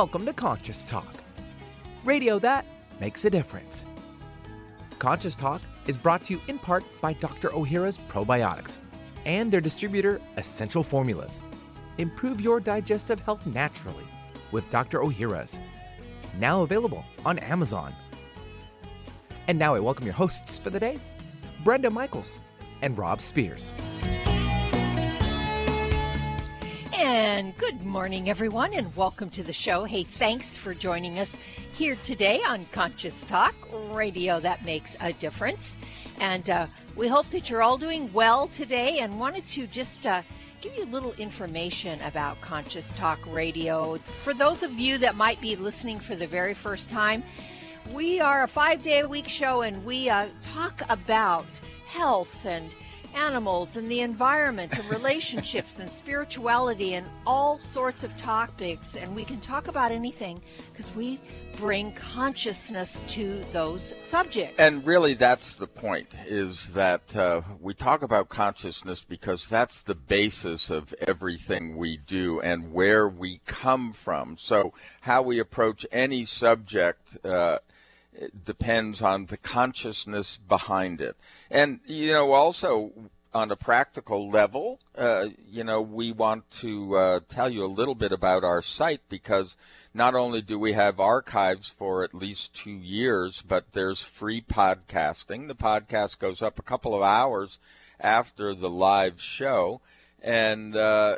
Welcome to Conscious Talk, radio that makes a difference. Conscious Talk is brought to you in part by Dr. Ohhira's Probiotics and their distributor, Essential Formulas. Improve your digestive health naturally with Dr. Ohhira's. Now available on Amazon. And now I welcome your hosts for the day, Brenda Michaels and Rob Spears. And good morning, everyone, and welcome to the show. Hey, thanks for joining us here today on Conscious Talk, radio that makes a difference. And uh, we hope that you're all doing well today and wanted to just uh, give you a little information about Conscious Talk Radio. For those of you that might be listening for the very first time, we are a five day a week show and we uh, talk about health and animals and the environment and relationships and spirituality and all sorts of topics. And we can talk about anything because we bring consciousness to those subjects. And really, that's the point is that uh, we talk about consciousness because that's the basis of everything we do and where we come from. So, how we approach any subject. Uh, depends on the consciousness behind it. And, you know, also on a practical level, uh, you know, we want to uh, tell you a little bit about our site because not only do we have archives for at least two years, but there's free podcasting. The podcast goes up a couple of hours after the live show. And, uh,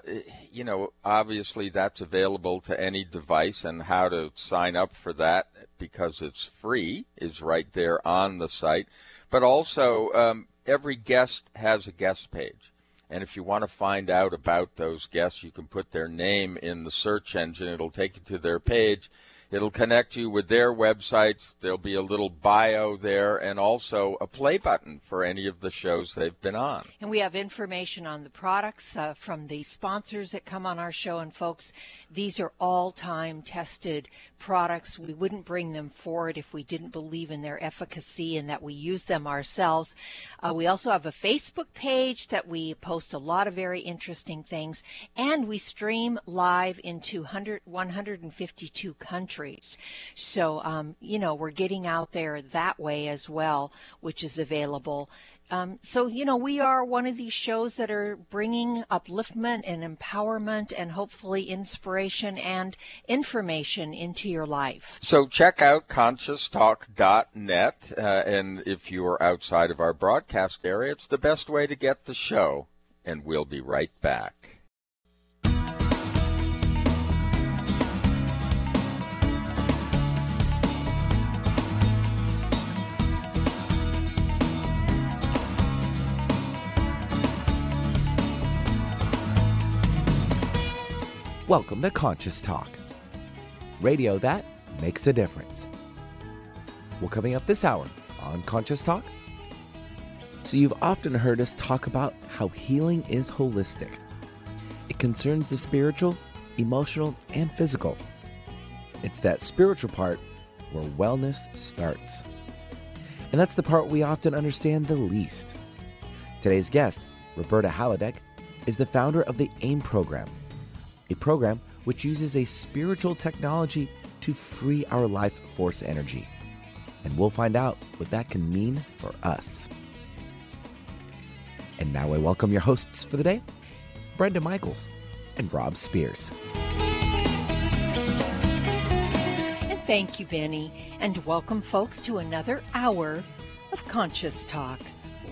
you know, obviously that's available to any device, and how to sign up for that because it's free is right there on the site. But also, um, every guest has a guest page. And if you want to find out about those guests, you can put their name in the search engine. It'll take you to their page It'll connect you with their websites. There'll be a little bio there and also a play button for any of the shows they've been on. And we have information on the products uh, from the sponsors that come on our show. And folks, these are all time tested products. We wouldn't bring them forward if we didn't believe in their efficacy and that we use them ourselves. Uh, we also have a Facebook page that we post a lot of very interesting things. And we stream live into 100, 152 countries countries. So, um, you know, we're getting out there that way as well, which is available. Um, so, you know, we are one of these shows that are bringing upliftment and empowerment and hopefully inspiration and information into your life. So, check out conscioustalk.net. Uh, and if you are outside of our broadcast area, it's the best way to get the show. And we'll be right back. Welcome to Conscious Talk, radio that makes a difference. Well, coming up this hour on Conscious Talk. So, you've often heard us talk about how healing is holistic. It concerns the spiritual, emotional, and physical. It's that spiritual part where wellness starts. And that's the part we often understand the least. Today's guest, Roberta Hladek, is the founder of the AIM program a program which uses a spiritual technology to free our life force energy. And we'll find out what that can mean for us. And now I welcome your hosts for the day, Brenda Michaels and Rob Spears. And thank you, Benny. And welcome, folks, to another hour of Conscious Talk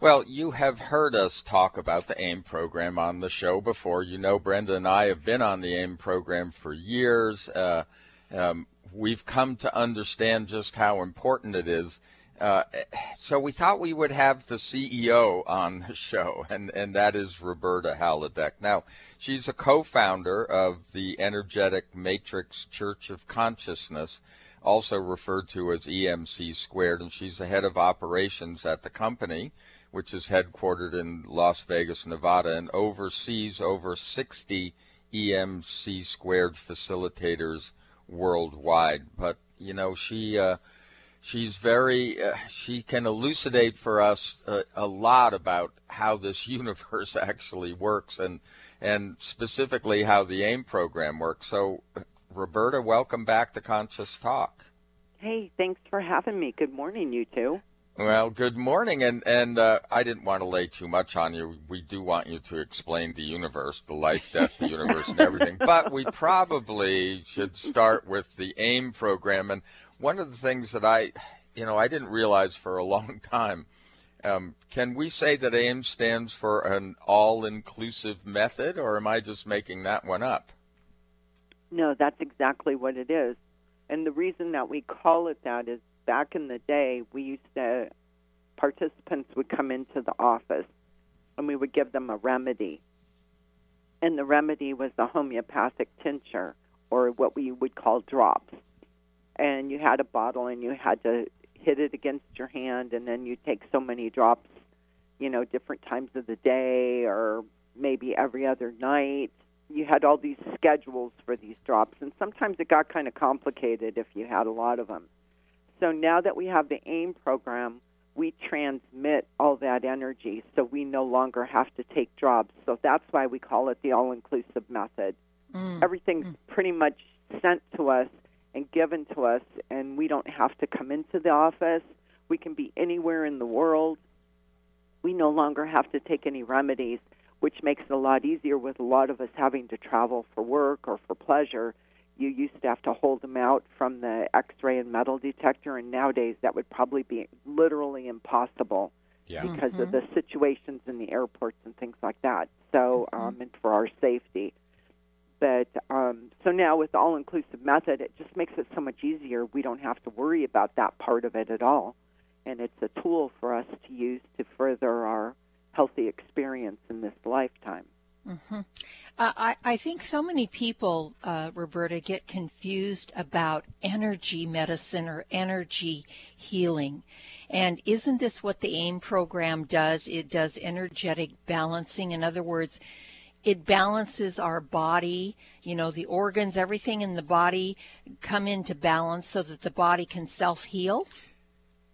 Well, you have heard us talk about the AIM program on the show before. You know, Brenda and I have been on the AIM program for years. Uh, um, we've come to understand just how important it is. Uh, so we thought we would have the CEO on the show, and, and that is Roberta Hladek. Now, she's a co-founder of the Energetic Matrix Church of Consciousness, also referred to as EMC Squared, and she's the head of operations at the company, which is headquartered in Las Vegas, Nevada, and oversees over 60 EMC Squared facilitators worldwide. But you know, she uh, she's very uh, she can elucidate for us a, a, lot about how this universe actually works and and specifically how the aim program works. So roberta welcome back to conscious talk. Hey thanks for having me. Good morning you two well, good morning, and and uh, I didn't want to lay too much on you. We do want you to explain the universe, the life, death, the universe, and everything. But we probably should start with the AIM program. And one of the things that I, you know, I didn't realize for a long time. Um, can we say that AIM stands for an all-inclusive method, or am I just making that one up? No, that's exactly what it is. And the reason that we call it that is back in the day, we used to, participants would come into the office and we would give them a remedy. And the remedy was a homeopathic tincture or what we would call drops. And you had a bottle and you had to hit it against your hand and then you take so many drops, you know, different times of the day or maybe every other night. You had all these schedules for these drops, and sometimes it got kind of complicated if you had a lot of them. So now that we have the AIM program, we transmit all that energy so we no longer have to take drops. So that's why we call it the all inclusive method. Mm. Everything's mm. pretty much sent to us and given to us, and we don't have to come into the office. We can be anywhere in the world. We no longer have to take any remedies, which makes it a lot easier with a lot of us having to travel for work or for pleasure you used to have to hold them out from the x-ray and metal detector and nowadays that would probably be literally impossible yeah. because mm-hmm. of the situations in the airports and things like that so mm-hmm. um, and for our safety but um, so now with the all-inclusive method it just makes it so much easier we don't have to worry about that part of it at all and it's a tool for us to use to further our healthy experience in this lifetime Mm-hmm. Uh, I, I, think so many people, uh, Roberta, get confused about energy medicine or energy healing. And isn't this what the AIM program does? It does energetic balancing. In other words, it balances our body, you know, the organs, everything in the body come into balance so that the body can self heal?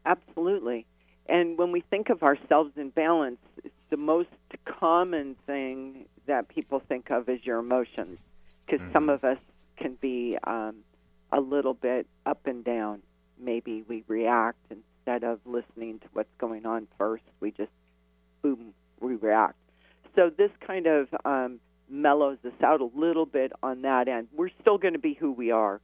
Absolutely. And when we think of ourselves in balance, it's the most common thing that people think of is your emotions, because mm-hmm. some of us can be um, a little bit up and down. Maybe we react instead of listening to what's going on first. We just boom, we react. So this kind of um, mellows us out a little bit on that end. We're still going to be who we are,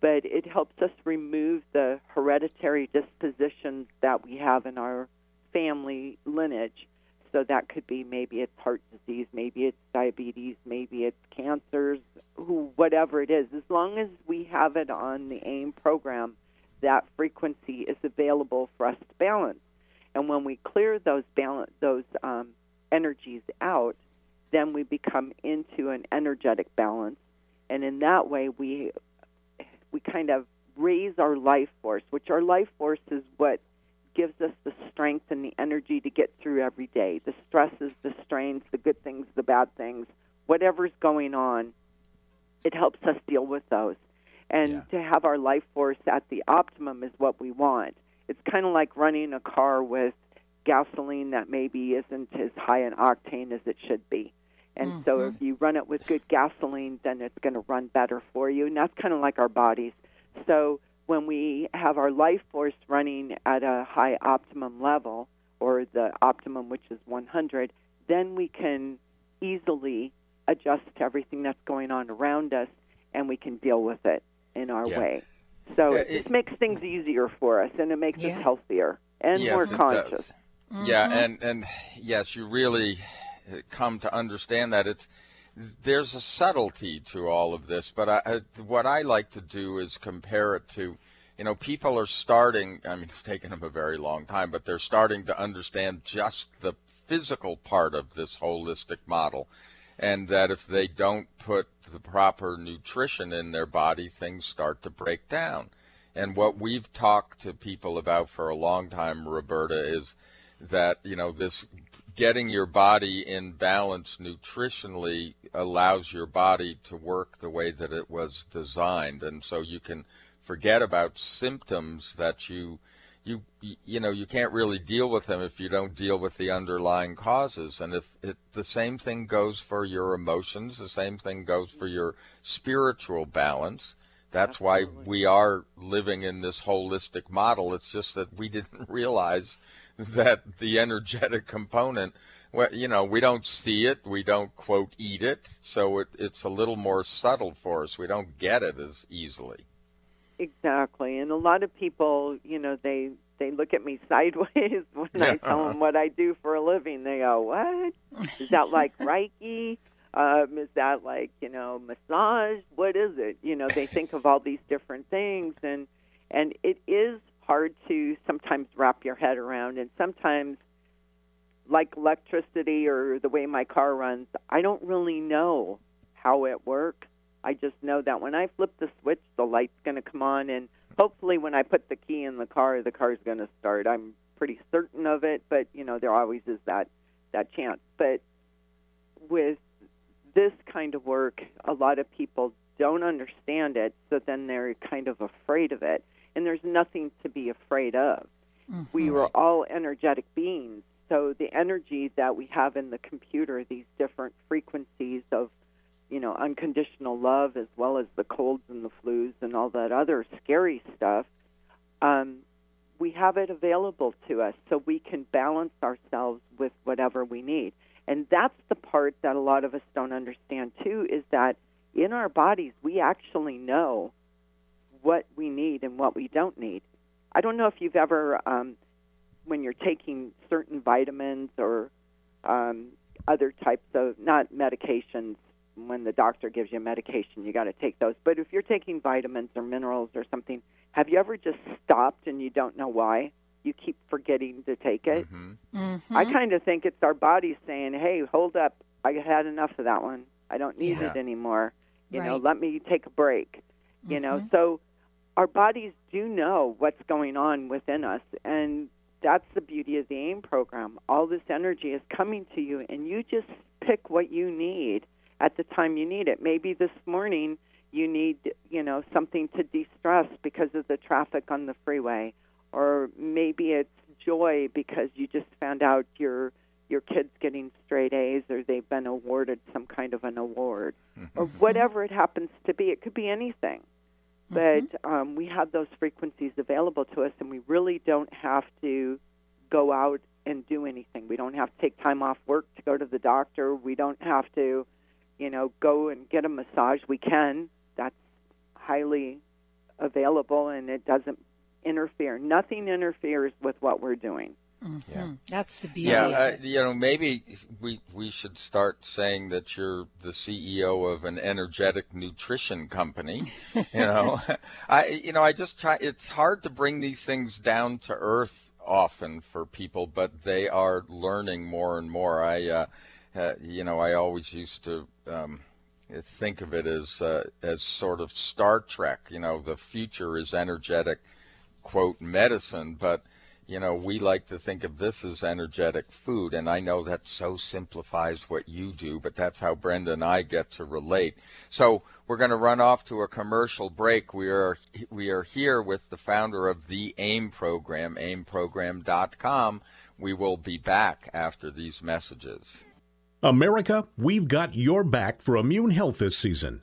but it helps us remove the hereditary dispositions that we have in our family lineage so that could be maybe it's heart disease, maybe it's diabetes, maybe it's cancers, who, whatever it is. As long as we have it on the AIM program, that frequency is available for us to balance. And when we clear those balance, those um, energies out, then we become into an energetic balance, and in that way we we kind of raise our life force, which our life force is what gives us the strength and the energy to get through every day. The stresses, the strains, the good things, the bad things, whatever's going on, it helps us deal with those. And yeah. to have our life force at the optimum is what we want. It's kind of like running a car with gasoline that maybe isn't as high an octane as it should be. And mm-hmm. so if you run it with good gasoline, then it's going to run better for you. And that's kind of like our bodies. So when we have our life force running at a high optimum level, or the optimum, which is 100, then we can easily adjust to everything that's going on around us and we can deal with it in our yeah. way. So yeah, it, it, makes things easier for us and it makes yeah. us healthier and yes, more conscious. Mm-hmm. Yeah, and and yes, you really come to understand that it's there's a subtlety to all of this, but I, what I like to do is compare it to you know, people are starting, I mean, it's taken them a very long time, but they're starting to understand just the physical part of this holistic model. And that if they don't put the proper nutrition in their body, things start to break down. And what we've talked to people about for a long time, Roberta, is that, you know, this getting your body in balance nutritionally allows your body to work the way that it was designed. And so you can forget about symptoms that you you you know you can't really deal with them if you don't deal with the underlying causes. And if it, the same thing goes for your emotions the same thing goes for your spiritual balance. That's why we are living in this holistic model. It's just that we didn't realize that the energetic component well, you know, we don't see it, we don't quote eat it, so it, it's a little more subtle for us. We don't get it as easily. Exactly, and a lot of people, you know, they they look at me sideways when yeah. I tell them what I do for a living. They go, "What is that like Reiki? Um, is that like you know massage? What is it?" You know, they think of all these different things, and and it is hard to sometimes wrap your head around, and sometimes like electricity or the way my car runs, I don't really know how it works. I just know that when I flip the switch, the light's going to come on, and hopefully, when I put the key in the car, the car's going to start. I'm pretty certain of it, but you know, there always is that that chance. But with this kind of work, a lot of people don't understand it, so then they're kind of afraid of it. And there's nothing to be afraid of. Mm-hmm. We were all energetic beings, so the energy that we have in the computer, these different frequencies of you know, unconditional love as well as the colds and the flus and all that other scary stuff, um, we have it available to us so we can balance ourselves with whatever we need. And that's the part that a lot of us don't understand too is that in our bodies we actually know what we need and what we don't need. I don't know if you've ever, um, when you're taking certain vitamins or um, other types of, not medications, when the doctor gives you medication, you got to take those. But if you're taking vitamins or minerals or something, have you ever just stopped and you don't know why? You keep forgetting to take it. Mm-hmm. Mm-hmm. I kind of think it's our bodies saying, "Hey, hold up! I had enough of that one. I don't need yeah. it anymore. You right. know, let me take a break." Mm-hmm. You know, mm-hmm. so our bodies do know what's going on within us, and that's the beauty of the AIM program. All this energy is coming to you, and you just pick what you need at the time you need it. Maybe this morning you need, you know, something to de-stress because of the traffic on the freeway, or maybe it's joy because you just found out your your kid's getting straight A's or they've been awarded some kind of an award, or whatever it happens to be. It could be anything. Mm-hmm. But um, we have those frequencies available to us, and we really don't have to go out and do anything. We don't have to take time off work to go to the doctor. We don't have to you know, go and get a massage, we can. That's highly available and it doesn't interfere. Nothing interferes with what we're doing. Mm-hmm. Yeah, that's the beauty. Yeah, uh, you know, maybe we we should start saying that you're the CEO of an energetic nutrition company. you know, I you know I just try. It's hard to bring these things down to earth often for people, but they are learning more and more. I, uh, uh, you know, I always used to um, think of it as uh, as sort of Star Trek. You know, the future is energetic, quote medicine, but you know we like to think of this as energetic food, and I know that so simplifies what you do, but that's how Brenda and I get to relate. So we're going to run off to a commercial break. We are we are here with the founder of the AIM program, aimprogram.com. We will be back after these messages. America, we've got your back for immune health this season.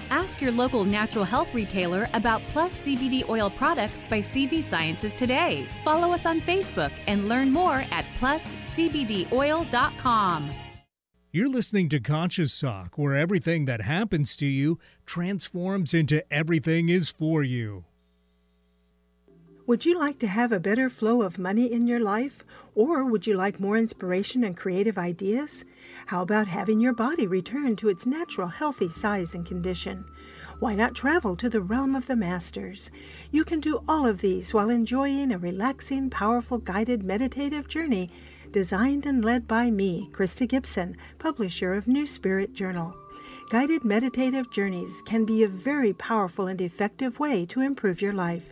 Ask your local natural health retailer about Plus CBD oil products by CV Sciences today. Follow us on Facebook and learn more at pluscbdoil.com. You're listening to Conscious Talk, where everything that happens to you transforms into everything is for you. Would you like to have a better flow of money in your life? Or would you like more inspiration and creative ideas? How about having your body return to its natural healthy size and condition? Why not travel to the realm of the masters? You can do all of these while enjoying a relaxing, powerful, guided meditative journey designed and led by me, Krysta Gibson, publisher of New Spirit Journal. Guided meditative journeys can be a very powerful and effective way to improve your life.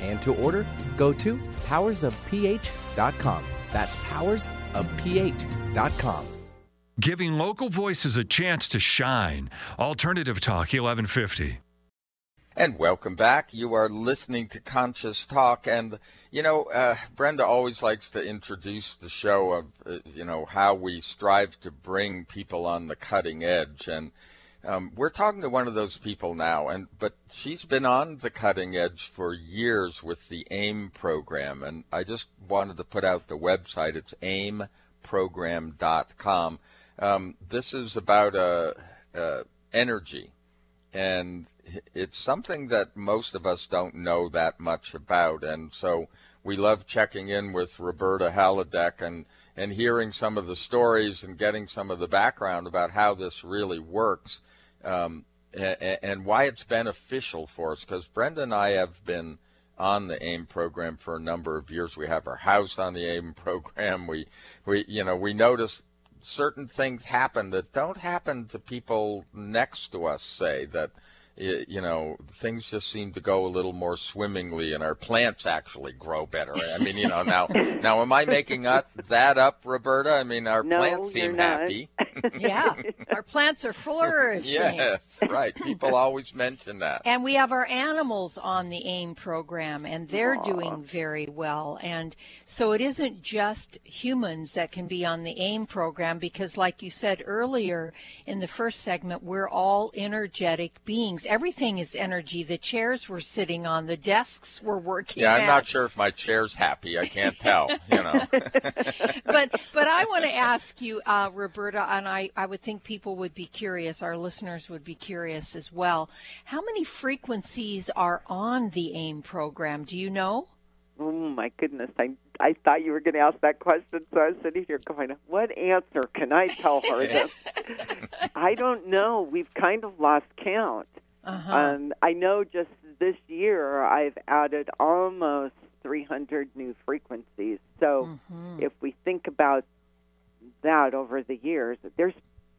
and to order, go to powersofph.com. That's powersofph.com. Giving local voices a chance to shine. Alternative Talk 1150. And welcome back. You are listening to Conscious Talk. And, you know, uh, Brenda always likes to introduce the show of, uh, you know, how we strive to bring people on the cutting edge. And um, we're talking to one of those people now, and but she's been on the cutting edge for years with the AIM program. And I just wanted to put out the website. It's aimprogram.com. Um, this is about uh, uh, energy and it's something that most of us don't know that much about. And so we love checking in with Roberta Hladek and, and hearing some of the stories and getting some of the background about how this really works um, and, and why it's beneficial for us. Because Brenda and I have been on the AIM program for a number of years. We have our house on the AIM program. We, we, you know, we notice certain things happen that don't happen to people next to us. Say that you know, things just seem to go a little more swimmingly, and our plants actually grow better. I mean, you know, now, now, am I making that up, Roberta? I mean, our no, plants seem not. happy. yeah, our plants are flourishing. yes, right. People always mention that. And we have our animals on the AIM program, and they're Aww. doing very well. And so it isn't just humans that can be on the AIM program because, like you said earlier in the first segment, we're all energetic beings. Everything is energy. The chairs we're sitting on, the desks we're working Yeah, I'm at. not sure if my chair's happy. I can't tell, you know. but but I want to ask you, uh, Roberta, and I, I would think people would be curious, our listeners would be curious as well. How many frequencies are on the AIM program? Do you know? Oh my goodness, I I thought you were going to ask that question, so I was sitting here going, "What answer can I tell her this?" I don't know. We've kind of lost count. Uh-huh. Um, I know just this year I've added almost 300 new frequencies. So mm-hmm. if we think about that over the years, there's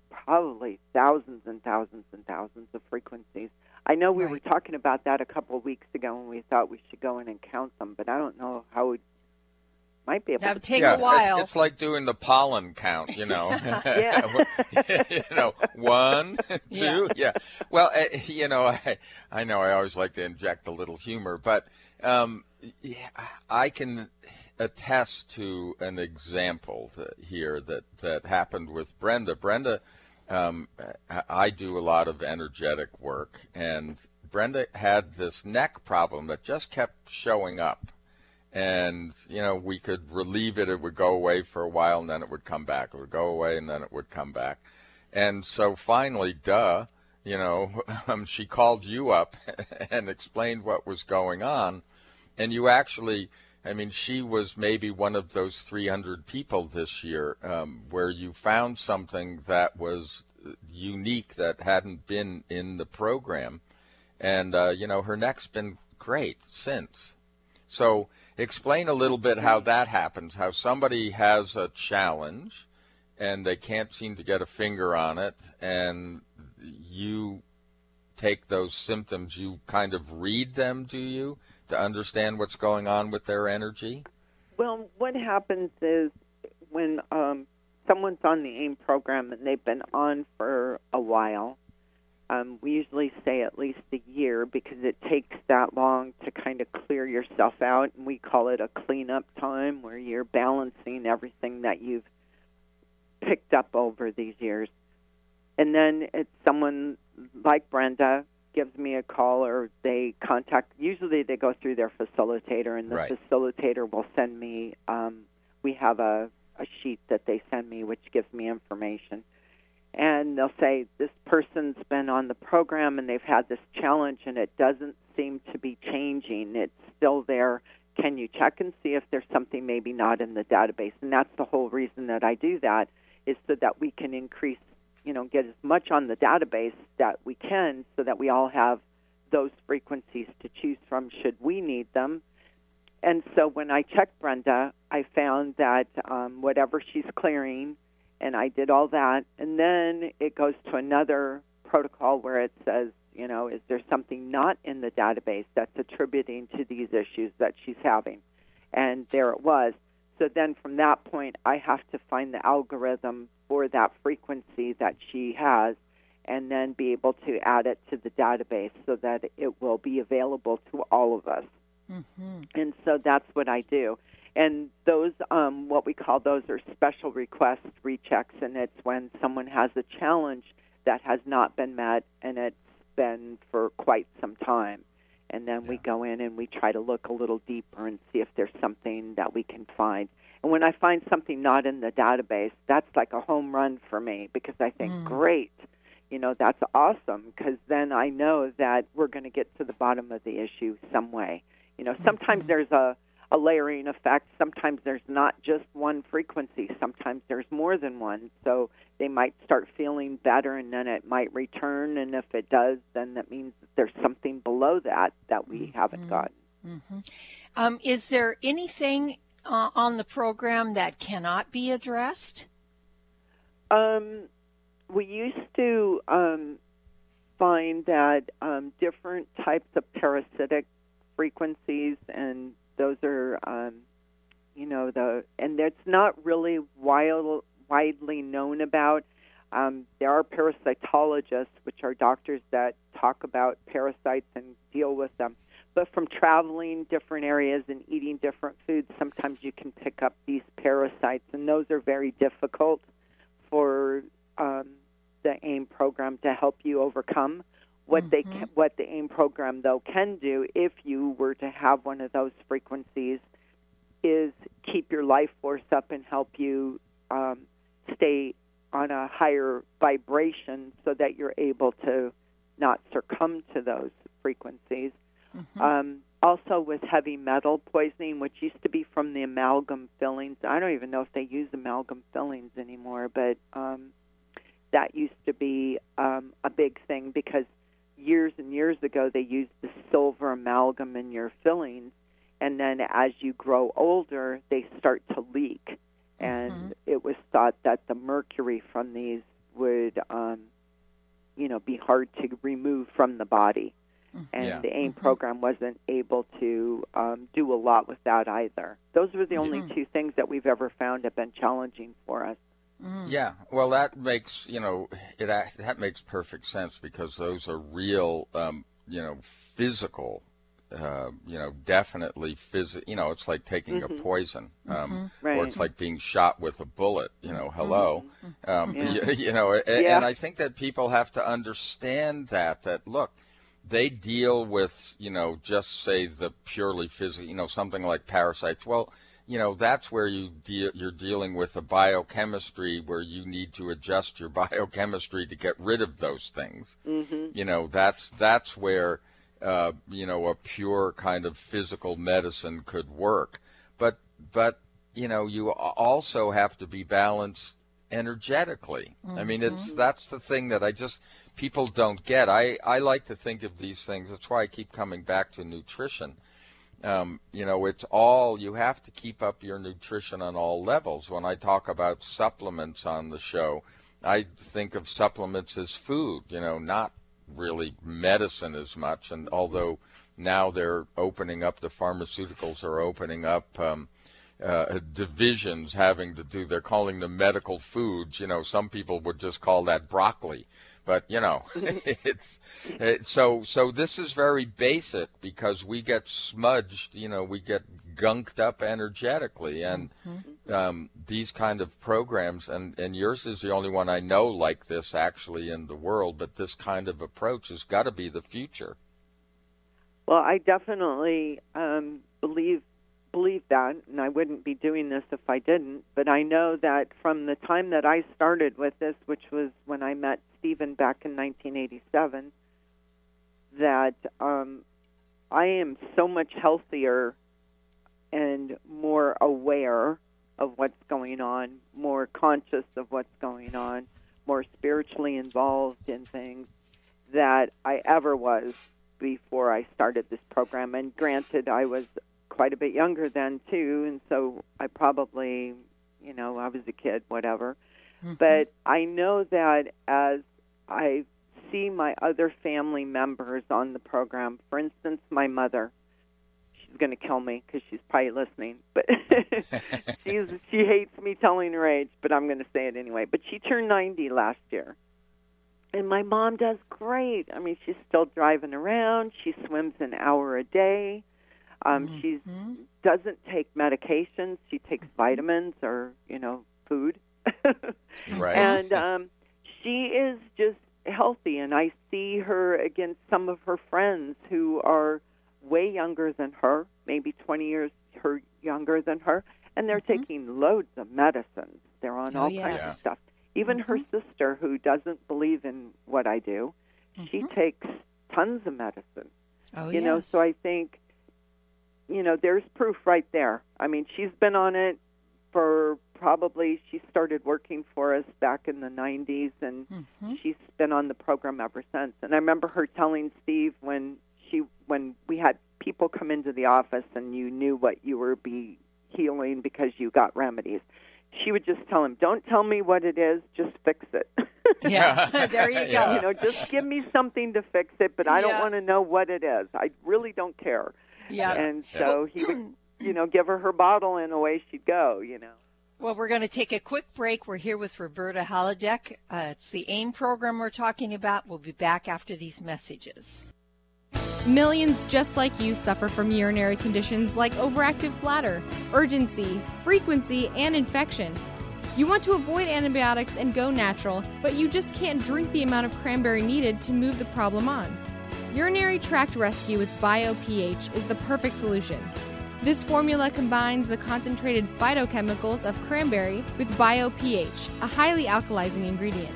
probably thousands and thousands and thousands of frequencies. I know we right. were talking about that a couple of weeks ago when we thought we should go in and count them, but I don't know how might be able that would take yeah, a while. It's like doing the pollen count, you know. yeah. you know, one, two, Yeah. yeah. Well, uh, you know, I I know I always like to inject a little humor, but um, yeah, I can attest to an example that, here that that happened with Brenda. Brenda, um, I do a lot of energetic work, and Brenda had this neck problem that just kept showing up and you know we could relieve it it would go away for a while and then it would come back. It would go away and then it would come back. And so finally duh you know um, she called you up and explained what was going on. And you actually i mean she was maybe one of those 300 people this year um, where you found something that was unique that hadn't been in the program. And uh, you know her neck's been great since. So explain a little bit how that happens, how somebody has a challenge and they can't seem to get a finger on it and you take those symptoms, you kind of read them, do you, to understand what's going on with their energy? Well, what happens is when um, someone's on the AIM program and they've been on for a while, um, we usually say at least a year because it takes that long to kind of clear yourself out, and we call it a cleanup time where you're balancing everything that you've picked up over these years. And then it's someone like Brenda gives me a call or they contact usually they go through their facilitator and the Right. facilitator will send me um, we have a, a sheet that they send me which gives me information and they'll say this person's been on the program and they've had this challenge and it doesn't seem to be changing. It's still there. Can you check and see if there's something maybe not in the database? And that's the whole reason that i do that is so that we can increase you know get as much on the database that we can so that we all have those frequencies to choose from should we need them. And so when i checked brenda i found that um, whatever she's clearing and I did all that. And then it goes to another protocol where it says, you know, is there something not in the database that's attributing to these issues that she's having? And there it was. So then from that point, I have to find the algorithm for that frequency that she has and then be able to add it to the database so that it will be available to all of us. Mm-hmm. And so that's what I do and those um, what we call those are special request rechecks and it's when someone has a challenge that has not been met and it's been for quite some time and then we go in and we try to look a little deeper and see if there's something that we can find and when i find something not in the database that's like a home run for me because i think Mm. great you know that's awesome because then i know that we're going to get to the bottom of the issue some way you know sometimes Mhm. there's a a layering effect. Sometimes there's not just one frequency. Sometimes there's more than one. So they might start feeling better and then it might return. And if it does, then that means that there's something below that that we haven't Mhm. gotten. hmm Um, is there anything uh, on the program that cannot be addressed? Um, we used to um, find that um, different types of parasitic frequencies, and those are, um, you know, the and that's not really wild, widely known about. Um, there are parasitologists, which are doctors that talk about parasites and deal with them. But from traveling different areas and eating different foods, sometimes you can pick up these parasites, and those are very difficult for um, the AIM program to help you overcome. What mm-hmm. they can, what the AIM program though can do, if you were to have one of those frequencies, is keep your life force up and help you um, stay on a higher vibration so that you're able to not succumb to those frequencies. Mm-hmm. Um, also, with heavy metal poisoning, which used to be from the amalgam fillings, I don't even know if they use amalgam fillings anymore, but um, that used to be um, a big thing because years and years ago they used the silver amalgam in your fillings, and then as you grow older, they start to leak and mm-hmm. it was thought that the mercury from these would, um, you know, be hard to remove from the body. Mm-hmm. And yeah. the AIM mm-hmm. program wasn't able to um, do a lot with that either. Those were the only mm-hmm. two things that we've ever found have been challenging for us. Mm. Yeah, well, that makes you know it that makes perfect sense because those are real, um, you know, physical uh, you know, definitely phys- You know, it's like taking mm-hmm. a poison, um, mm-hmm. right. or it's like being shot with a bullet. You know, hello. Mm-hmm. Um, yeah. you, you, know, and, yeah. and I think that people have to understand that. That look, they deal with you know just say the purely physical. You know, something like parasites. Well. You know that's where you deal. You're dealing with a biochemistry where you need to adjust your biochemistry to get rid of those things. Mm-hmm. You know that's that's where uh, you know, a pure kind of physical medicine could work. But but you know, you also have to be balanced energetically. Mm-hmm. I mean, it's mm-hmm. that's the thing that I just people don't get. I I like to think of these things. That's why I keep coming back to nutrition. Um, you know, it's all you have to keep up your nutrition on all levels. When I talk about supplements on the show, I think of supplements as food. You know, not really medicine as much. And although now they're opening up, the pharmaceuticals are opening up um, uh, divisions having to do, they're calling them medical foods. You know, some people would just call that broccoli. But you know, it's it, so so. This is very basic because we get smudged. You know, we get gunked up energetically, and mm-hmm. um, these kind of programs, and and yours is the only one I know like this actually in the world. But this kind of approach has got to be the future. Well, I definitely um, believe believe that, and I wouldn't be doing this if I didn't. But I know that from the time that I started with this, which was when I met Stephen back in 1987, that um, I am so much healthier and more aware of what's going on, more conscious of what's going on, more spiritually involved in things that I ever was before I started this program. And granted, I was quite a bit younger then too, and so I probably, you know, I was a kid, whatever. Mm-hmm. But I know that as I see my other family members on the program, for instance, my mother, she's going to kill me because she's probably listening, but she's she hates me telling her age, but I'm going to say it anyway. But she turned 90 last year. And my mom does great. I mean, she's still driving around. She swims an hour a day. Um, mm-hmm. She doesn't take medications. She takes mm-hmm. vitamins or you know food. right. And um, she is just healthy, and I see her against some of her friends who are way younger than her, maybe 20 years her younger than her, and they're mm-hmm. taking loads of medicines. They're on oh, all yes. kinds of stuff. Even mm-hmm. her sister, who doesn't believe in what I do, mm-hmm. she takes tons of medicine. Oh, you yes. know, so I think you know, there's proof right there. I mean, she's been on it for probably she started working for us back in the 90s and mm-hmm. she's been on the program ever since. And I remember her telling Steve when she when we had people come into the office and you knew what you were be healing because you got remedies. She would just tell him, "Don't tell me what it is, just fix it." yeah, there you go. Yeah. You know, just give me something to fix it, but I don't yeah. want to know what it is. I really don't care. Yeah. And so he would, you know, give her her bottle and away she'd go, you know. Well, we're going to take a quick break. We're here with Roberta Hladek. Uh, it's the AIM program we're talking about. We'll be back after these messages. Millions just like you suffer from urinary conditions like overactive bladder, urgency, frequency, and infection. You want to avoid antibiotics and go natural, but you just can't drink the amount of cranberry needed to move the problem on. Urinary tract rescue with BioPH is the perfect solution. This formula combines the concentrated phytochemicals of cranberry with BioPH, a highly alkalizing ingredient.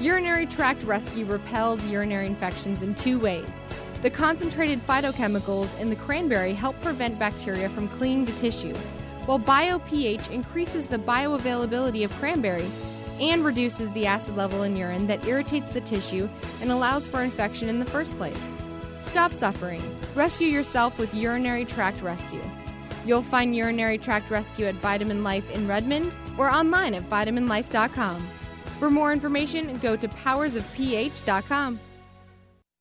Urinary tract rescue repels urinary infections in two ways. The concentrated phytochemicals in the cranberry help prevent bacteria from clinging to tissue, while BioPH increases the bioavailability of cranberry and reduces the acid level in urine that irritates the tissue and allows for infection in the first place. Stop suffering. Rescue yourself with Urinary Tract Rescue. You'll find Urinary Tract Rescue at Vitamin Life in Redmond or online at vitaminlife.com. For more information, go to powersofph.com.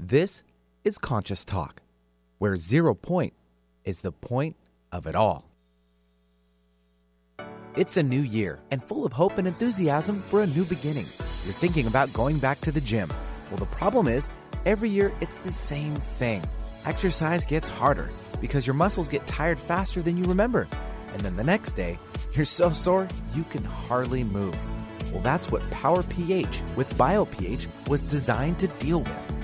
This is Conscious Talk, where zero point is the point of it all. It's a new year and full of hope and enthusiasm for a new beginning. You're thinking about going back to the gym. Well, the problem is, every year it's the same thing. Exercise gets harder because your muscles get tired faster than you remember. And then the next day, you're so sore you can hardly move. Well, that's what Power pH with BioPH was designed to deal with.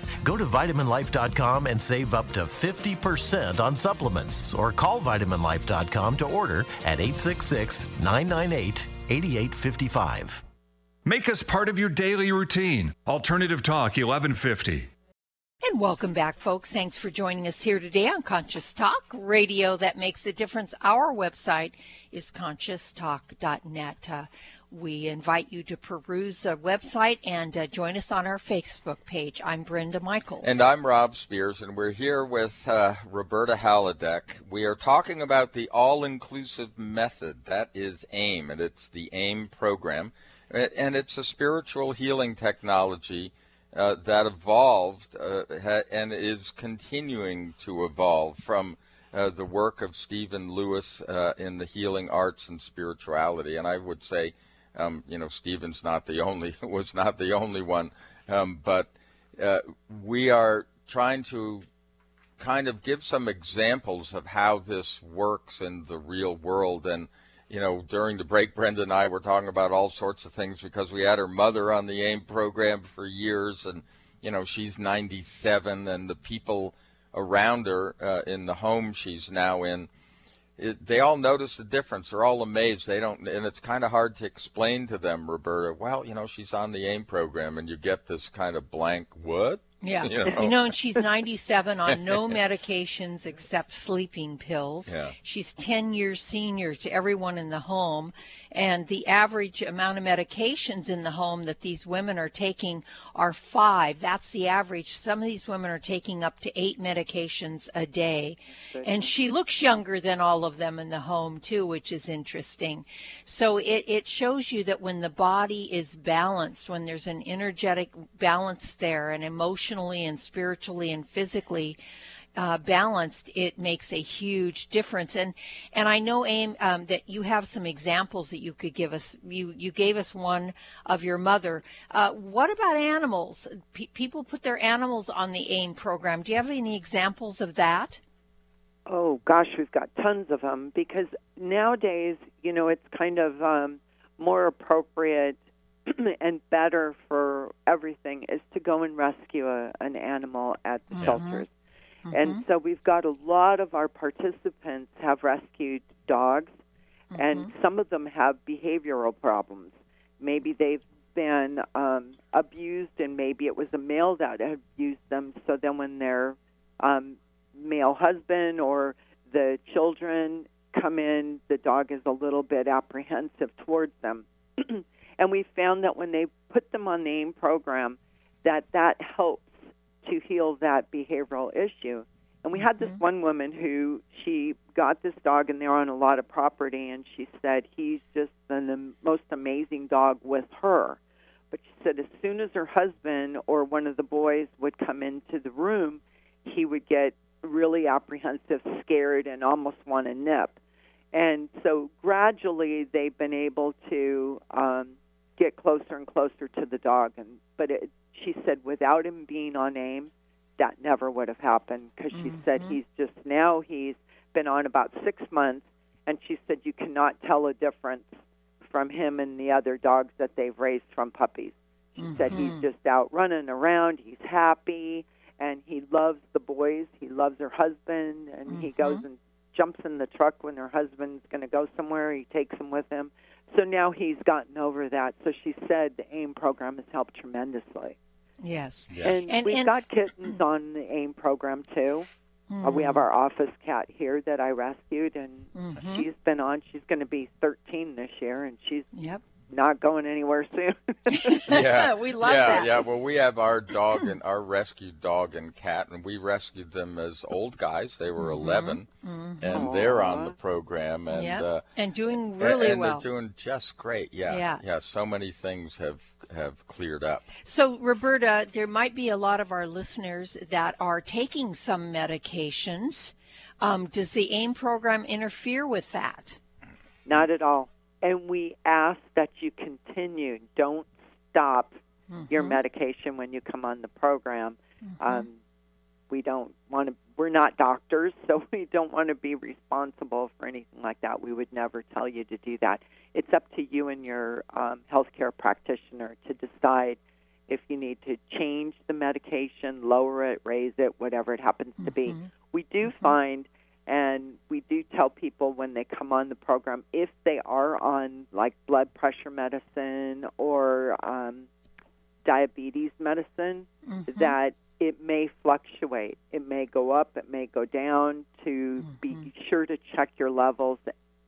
Go to vitaminlife.com and save up to 50% on supplements or call vitaminlife.com to order at 866 998 8855. Make us part of your daily routine. Alternative Talk 1150. And welcome back, folks. Thanks for joining us here today on Conscious Talk, radio that makes a difference. Our website is conscioustalk.net. Uh, we invite you to peruse the website and uh, join us on our Facebook page. I'm Brenda Michaels. And I'm Rob Spears, and we're here with uh, Roberta Hladek. We are talking about the all inclusive method. That is AIM, and it's the AIM program. And it's a spiritual healing technology uh, that evolved uh, ha- and is continuing to evolve from uh, the work of Stephen Lewis uh, in the healing arts and spirituality. And I would say, um, you know, Stephen's not the only was not the only one, um, but uh, we are trying to kind of give some examples of how this works in the real world. And you know, during the break, Brenda and I were talking about all sorts of things because we had her mother on the AIM program for years, and you know, she's 97, and the people around her uh, in the home she's now in, it, they all notice the difference. They're all amazed. They don't, and it's kind of hard to explain to them, Roberta. Well, you know, she's on the AIM program, and you get this kind of blank what? Yeah. You know, you know and she's 97 on no medications except sleeping pills. Yeah. She's 10 years senior to everyone in the home. And the average amount of medications in the home that these women are taking are five. That's the average. Some of these women are taking up to eight medications a day. And she looks younger than all of them in the home, too, which is interesting. So it, it shows you that when the body is balanced, when there's an energetic balance there, and emotionally and spiritually and physically, uh, balanced, it makes a huge difference. And and I know, Aim, um, that you have some examples that you could give us. You you gave us one of your mother. Uh, what about animals? P- people put their animals on the AIM program. Do you have any examples of that? Oh gosh, we've got tons of them because nowadays, you know, it's kind of um, more appropriate and better for everything is to go and rescue a, an animal at the mm-hmm. shelters. Mm-hmm. And so we've got a lot of our participants have rescued dogs, mm-hmm. and some of them have behavioral problems. Maybe they've been um, abused, and maybe it was a male that abused them. So then, when their um, male husband or the children come in, the dog is a little bit apprehensive towards them. and we found that when they put them on the AIM program, that that helps to heal that behavioral issue. And we had this mm-hmm. one woman who she got this dog, and they're on a lot of property, and she said he's just been the most amazing dog with her. But she said as soon as her husband or one of the boys would come into the room, he would get really apprehensive, scared, and almost want to nip. And so gradually they've been able to um, get closer and closer to the dog. And but it, she said without him being on AIM, that never would have happened because she mm-hmm. said he's just now he's been on about six months, and she said you cannot tell a difference from him and the other dogs that they've raised from puppies. She mm-hmm. said he's mm-hmm. just out running around, he's happy, and he loves the boys. He loves her husband, and mm-hmm. he goes and jumps in the truck when her husband's going to go somewhere. He takes him with him. So now he's gotten over that. So she said the AIM program has helped tremendously. Yes. Yeah. And, and, we've and, got kittens on the AIM program too. Mm-hmm. Uh, we have mm-hmm. our office cat here that I rescued, and mm-hmm. she's been on. She's going to be 13 this year, and she's yep not going anywhere soon. yeah, we love yeah, that. Yeah, well, we have our dog and our rescued dog and cat, and we rescued them as old guys. They were mm-hmm. 11, mm-hmm. and Aww. they're on the program, and yep. uh, and doing really and, and well. they're doing just great. Yeah, yeah, yeah. So many things have have cleared up. So, Roberta, there might be a lot of our listeners that are taking some medications. Um, does the AIM program interfere with that? Not at all and we ask that you continue. Don't stop mm-hmm. your medication when you come on the program. Mm-hmm. Um, we don't want to. We're not doctors, so we don't want to be responsible for anything like that. We would never tell you to do that. It's up to you and your um, healthcare practitioner to decide if you need to change the medication, lower it, raise it, whatever it happens to be. Mm-hmm. We do mm-hmm. find and we do tell people when they come on the program if they are on like blood pressure medicine or um, diabetes medicine mm-hmm. that it may fluctuate. It may go up, it may go down. To mm-hmm. be sure to check your levels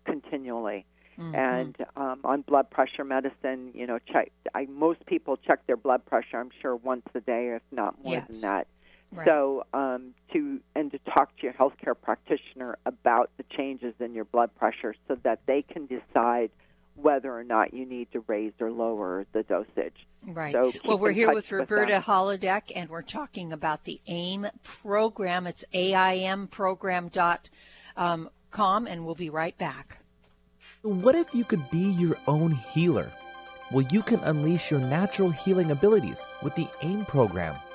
continually. Mm-hmm. And um, on blood pressure medicine, you know, check. I, most people check their blood pressure. I'm sure once a day, if not more yes. than that. Right. So um, to and to talk to your healthcare practitioner about the changes in your blood pressure, so that they can decide whether or not you need to raise or lower the dosage. Right. So well, we're here with with Roberta them. Hladek, and we're talking about the AIM program. It's AIMprogram.com, um, and we'll be right back. What if you could be your own healer? Well, you can unleash your natural healing abilities with the AIM program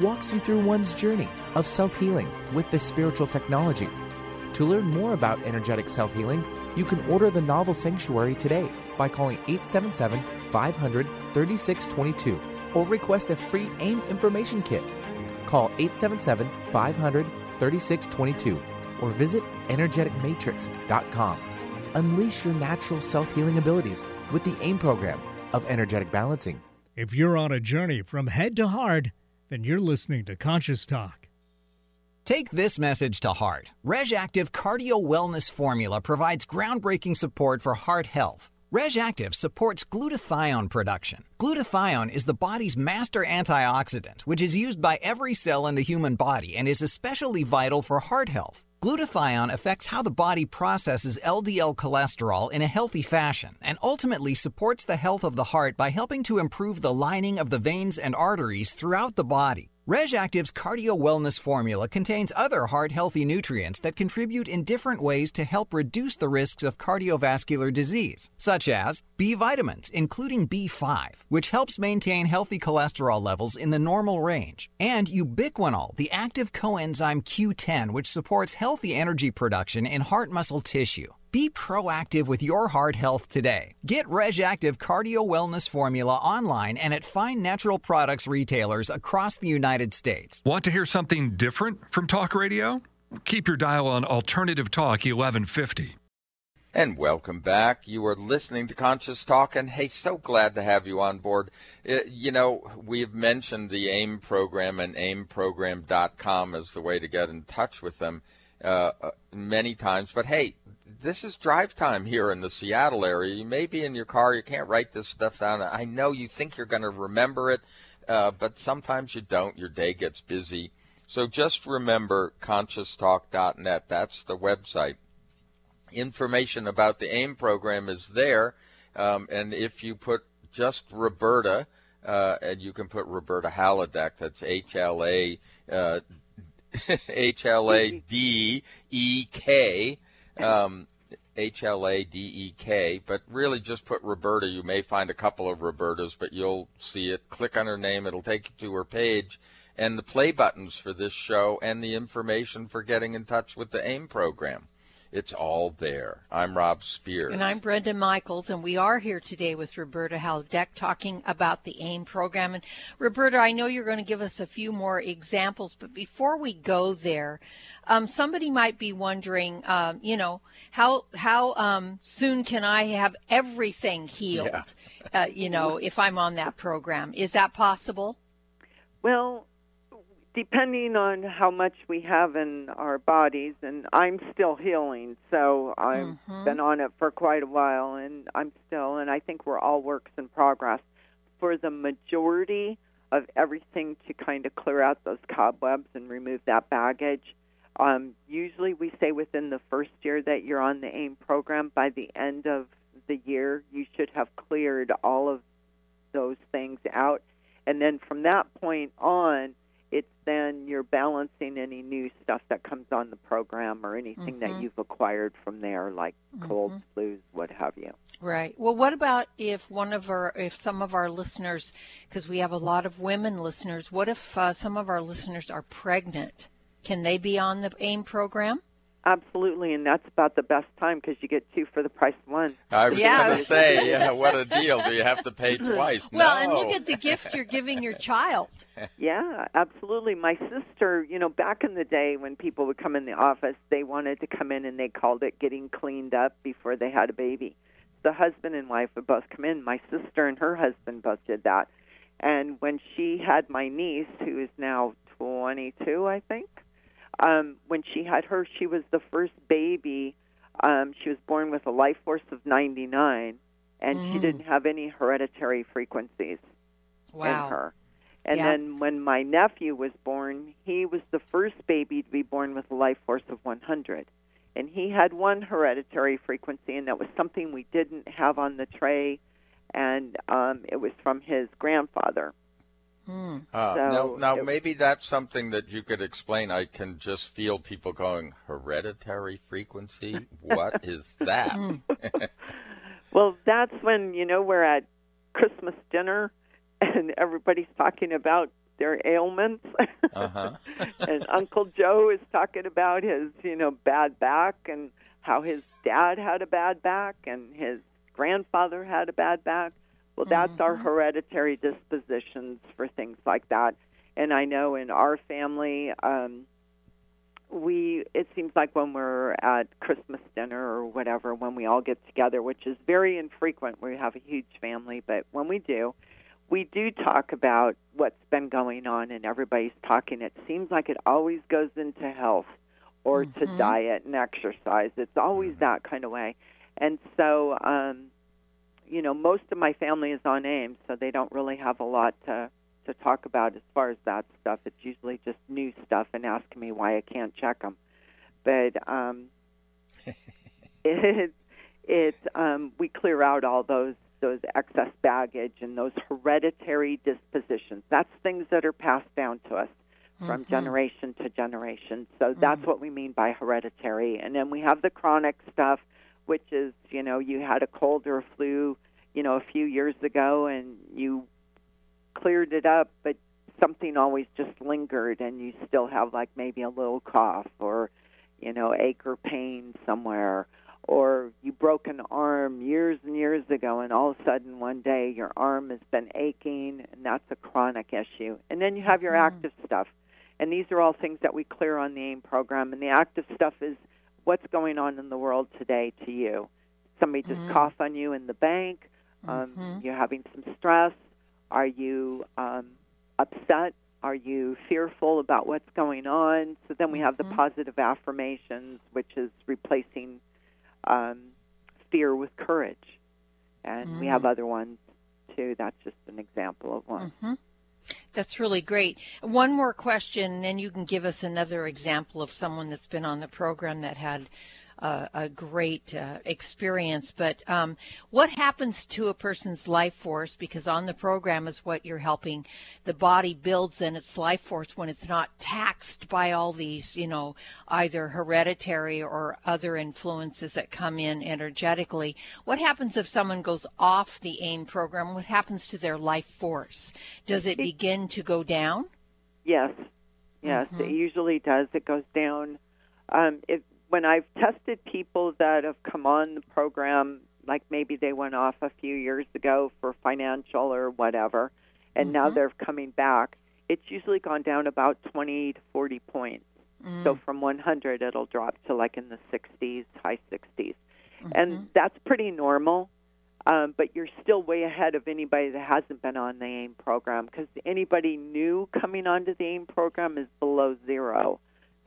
walks you through one's journey of self healing with this spiritual technology. To learn more about energetic self healing, you can order the novel Sanctuary today by calling 877 500 3622 or request a free AIM information kit. Call 877 500 3622 or visit energeticmatrix.com. Unleash your natural self healing abilities with the AIM program of energetic balancing. If you're on a journey from head to heart, then you're listening to Conscious Talk. Take this message to heart. RegActive Cardio Wellness Formula provides groundbreaking support for heart health. RegActive supports glutathione production. Glutathione is the body's master antioxidant, which is used by every cell in the human body and is especially vital for heart health. Glutathione affects how the body processes LDL cholesterol in a healthy fashion and ultimately supports the health of the heart by helping to improve the lining of the veins and arteries throughout the body. RegActive's Cardio Wellness Formula contains other heart healthy nutrients that contribute in different ways to help reduce the risks of cardiovascular disease, such as B vitamins, including B5, which helps maintain healthy cholesterol levels in the normal range, and ubiquinol, the active coenzyme Q10, which supports healthy energy production in heart muscle tissue. Be proactive with your heart health today. Get RegActive Cardio Wellness Formula online and at fine natural products retailers across the United States. Want to hear something different from talk radio? Keep your dial on Alternative Talk 1150. And welcome back. You are listening to Conscious Talk, and hey, so glad to have you on board. Uh, you know, we've mentioned the AIM program, and aimprogram.com is the way to get in touch with them uh, uh, many times. But hey, this is drive time here in the Seattle area. You may be in your car, you can't write this stuff down. I know you think you're going to remember it, uh, but sometimes you don't. Your day gets busy. So just remember conscioustalk.net. That's the website information about the AIM program is there. Um, and if you put just Roberta, uh, and you can put Roberta Hladek, that's H L A uh, H L A D E K. Um, H L A D E K, but really just put Roberta. You may find a couple of Robertas, but you'll see it. Click on her name, it'll take you to her page, and the play buttons for this show and the information for getting in touch with the AIM program. It's all there. I'm Rob Spears. And I'm Brenda Michaels, and we are here today with Roberta Hladek talking about the AIM program. And Roberta, I know you're going to give us a few more examples, but before we go there, um, somebody might be wondering, um, you know, how how um, soon can I have everything healed? Yeah. uh, you know, if I'm on that program, is that possible? Well, depending on how much we have in our bodies, and I'm still healing, so I've Mhm. been on it for quite a while, and I'm still, and I think we're all works in progress. For the majority of everything to kind of clear out those cobwebs and remove that baggage, um, usually we say within the first year that you're on the AIM program, by the end of the year, you should have cleared all of those things out. And then from that point on, it's then you're balancing any new stuff that comes on the program or anything Mhm. that you've acquired from there, like colds, flus, what have you. Right. Well, what about if one of our, if some of our listeners, because we have a lot of women listeners, what if uh, some of our listeners are pregnant? Can they be on the AIM program? Absolutely, and that's about the best time because you get two for the price of one. I was Yeah. going to say, yeah, what a deal. Do you have to pay twice? Well, no. and look at the gift you're giving your child. Yeah, absolutely. My sister, you know, back in the day when people would come in the office, they wanted to come in and they called it getting cleaned up before they had a baby. The husband and wife would both come in. My sister and her husband both did that. And when she had my niece, who is now 22, I think, um, when she had her, she was the first baby. Um, she was born with a life force of 99, and Mm. she didn't have any hereditary frequencies Wow. in her. And Yeah. then when my nephew was born, he was the first baby to be born with a life force of 100. And he had one hereditary frequency, and that was something we didn't have on the tray, and um, it was from his grandfather. Hmm. Uh, So now, now it- maybe that's something that you could explain. I can just feel people going, hereditary frequency? What is that? Well, that's when, you know, we're at Christmas dinner and everybody's talking about their ailments. uh-huh. and Uncle Joe is talking about his, you know, bad back and how his dad had a bad back and his grandfather had a bad back. Well, that's our hereditary dispositions for things like that. And I know in our family, um, we it seems like when we're at Christmas dinner or whatever, when we all get together, which is very infrequent, we have a huge family, but when we do, we do talk about what's been going on and everybody's talking. It seems like it always goes into health or to diet and exercise. It's always that kind of way. And so, um, you know, most of my family is on AIM, so they don't really have a lot to to talk about as far as that stuff. It's usually just new stuff and asking me why I can't check them. But um, it it um, we clear out all those those excess baggage and those hereditary dispositions. That's things that are passed down to us from Mhm. generation to generation. So that's what we mean by hereditary. And then we have the chronic stuff, which is, you know, you had a cold or a flu, you know, a few years ago and you cleared it up, but something always just lingered and you still have like maybe a little cough or, you know, ache or pain somewhere. Or you broke an arm years and years ago, and all of a sudden one day your arm has been aching, and that's a chronic issue. And then you have your mm-hmm. active stuff. And these are all things that we clear on the AIM program. And the active stuff is what's going on in the world today to you. Somebody just Mhm. cough on you in the bank. Um, Mhm. You're having some stress. Are you um, upset? Are you fearful about what's going on? So then we have the positive affirmations, which is replacing um, fear with courage. And we have Mm. other ones too. That's just an example of one. That's really great. One more question, and then you can give us another example of someone that's been on the program that had uh, a great uh, experience. But um, what happens to a person's life force? Because on the program is what you're helping the body builds in its life force when it's not taxed by all these, you know, either hereditary or other influences that come in energetically. What happens if someone goes off the AIM program? What happens to their life force? Does it begin to go down? Yes, yes, it usually does. It goes down. Um, it, when I've tested people that have come on the program, like maybe they went off a few years ago for financial or whatever, and now mm-hmm. they're coming back, it's usually gone down about 20 to 40 points. So mm. from 100, it'll drop to like in the 60s, high 60s. And mm-hmm. that's pretty normal. Um, but you're still way ahead of anybody that hasn't been on the AIM program because anybody new coming onto the AIM program is below zero.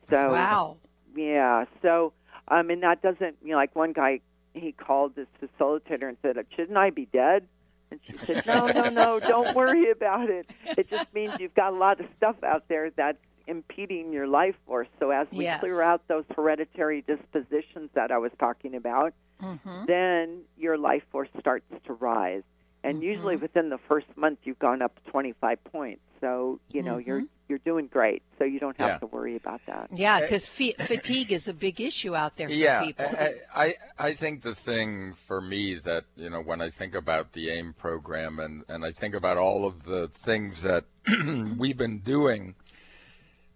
So Wow. Yeah. So um, and that doesn't you know like one guy he called this facilitator and said, "Shouldn't I be dead?" And she said, "No, no, no. Don't worry about it. It just means you've got a lot of stuff out there that's impeding your life force. So as we Yes. clear out those hereditary dispositions that I was talking about, Mhm. then your life force starts to rise. And usually mm-hmm. within the first month you've gone up 25 points. So, you know, you're mm-hmm. you're doing great. So you don't have Yeah. to worry about that. Yeah, eh, because fatigue is a big issue out there for yeah, people. I, I I think the thing for me that you know when I think about the AIM program and and I think about all of the things that we've been doing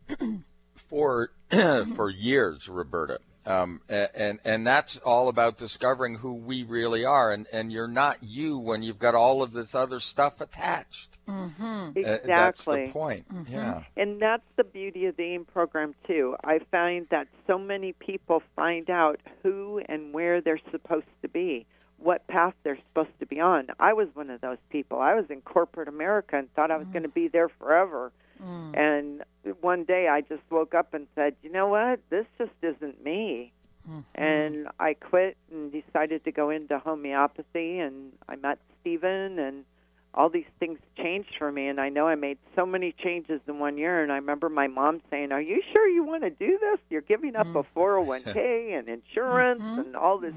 for for years, Roberta. Um, and and that's all about discovering who we really are, and and you're not you when you've got all of this other stuff attached. Mm-hmm. Uh, Exactly. that's the point. Yeah. And that's the beauty of the AIM program too. I find that so many people find out who and where they're supposed to be what path they're supposed to be on. I was one of those people. I was in corporate America and thought I was going to be there forever. Mm. And one day I just woke up and said, "You know what? This just isn't me." Mhm. And I quit and decided to go into homeopathy and I met Stephen and all these things changed for me and I know I made so many changes in one year and I remember my mom saying, "Are you sure you want to do this? You're giving up a 401k and insurance and all this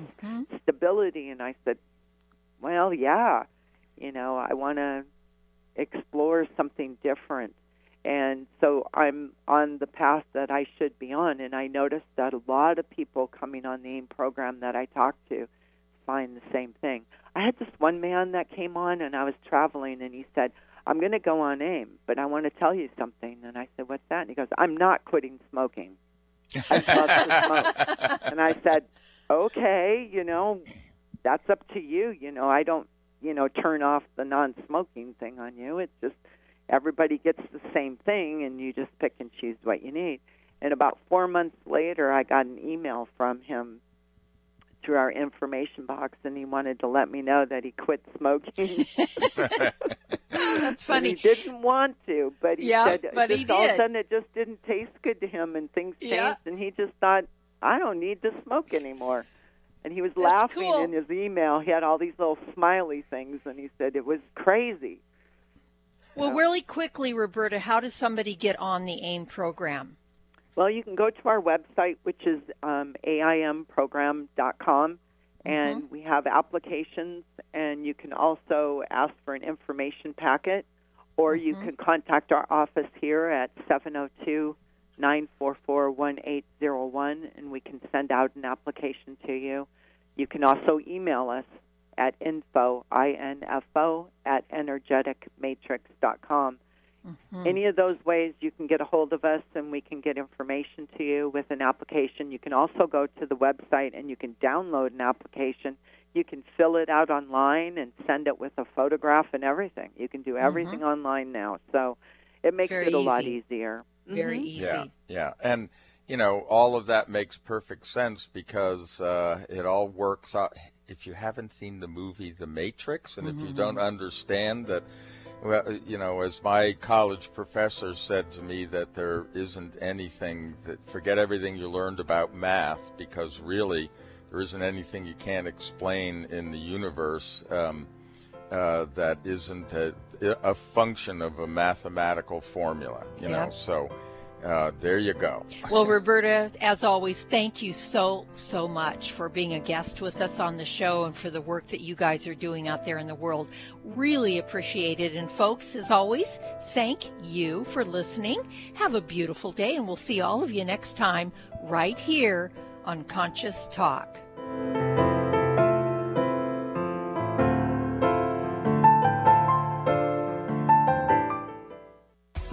stability." And I said, "Well, yeah. You know, I want to explore something different." And so I'm on the path that I should be on and I noticed that a lot of people coming on the AIM program that I talk to find the same thing. I had this one man that came on and I was traveling and he said, I'm going to go on AIM, but I want to tell you something. And I said, What's that? And he goes, I'm not quitting smoking. I love to smoke. and I said, Okay, you know, that's up to you. You know, I don't, you know, turn off the non smoking thing on you. It's just everybody gets the same thing and you just pick and choose what you need. And about four months later, I got an email from him through our information box, and he wanted to let me know that he quit smoking. Oh, that's funny. And he didn't want to, but he Yeah, said but just he all of a sudden it just didn't taste good to him, and things changed, Yeah. and he just thought, I don't need to smoke anymore. And he was That's laughing cool. in his email. He had all these little smiley things, and he said it was crazy. Well, really quickly, Roberta, how does somebody get on the AIM program? Well, you can go to our website, which is um, aimprogram.com, and we have applications, and you can also ask for an information packet, or you can contact our office here at 702 944 1801, and we can send out an application to you. You can also email us at info, I-N-F-O, at energeticmatrix.com. Any of those ways you can get a hold of us and we can get information to you with an application. You can also go to the website and you can download an application. You can fill it out online and send it with a photograph and everything. You can do everything online now. So it makes Very it a lot easier. Very Mhm. easy. Yeah, yeah, and you know all of that makes perfect sense because uh, it all works out. If you haven't seen the movie The Matrix, and if you Mhm. don't understand that, well, you know, as my college professor said to me, that there isn't anything that forget everything you learned about math because really there isn't anything you can't explain in the universe. Um, uh, that isn't a, a function of a mathematical formula, you Yeah. know. So uh, there you go. Well, Roberta, as always, thank you so, so much for being a guest with us on the show and for the work that you guys are doing out there in the world. Really appreciate it. And, folks, as always, thank you for listening. Have a beautiful day, and we'll see all of you next time right here on Conscious Talk.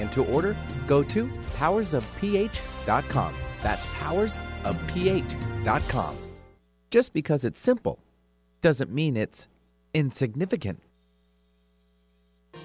and to order, go to powersofph.com. That's powersofph.com. Just because it's simple doesn't mean it's insignificant.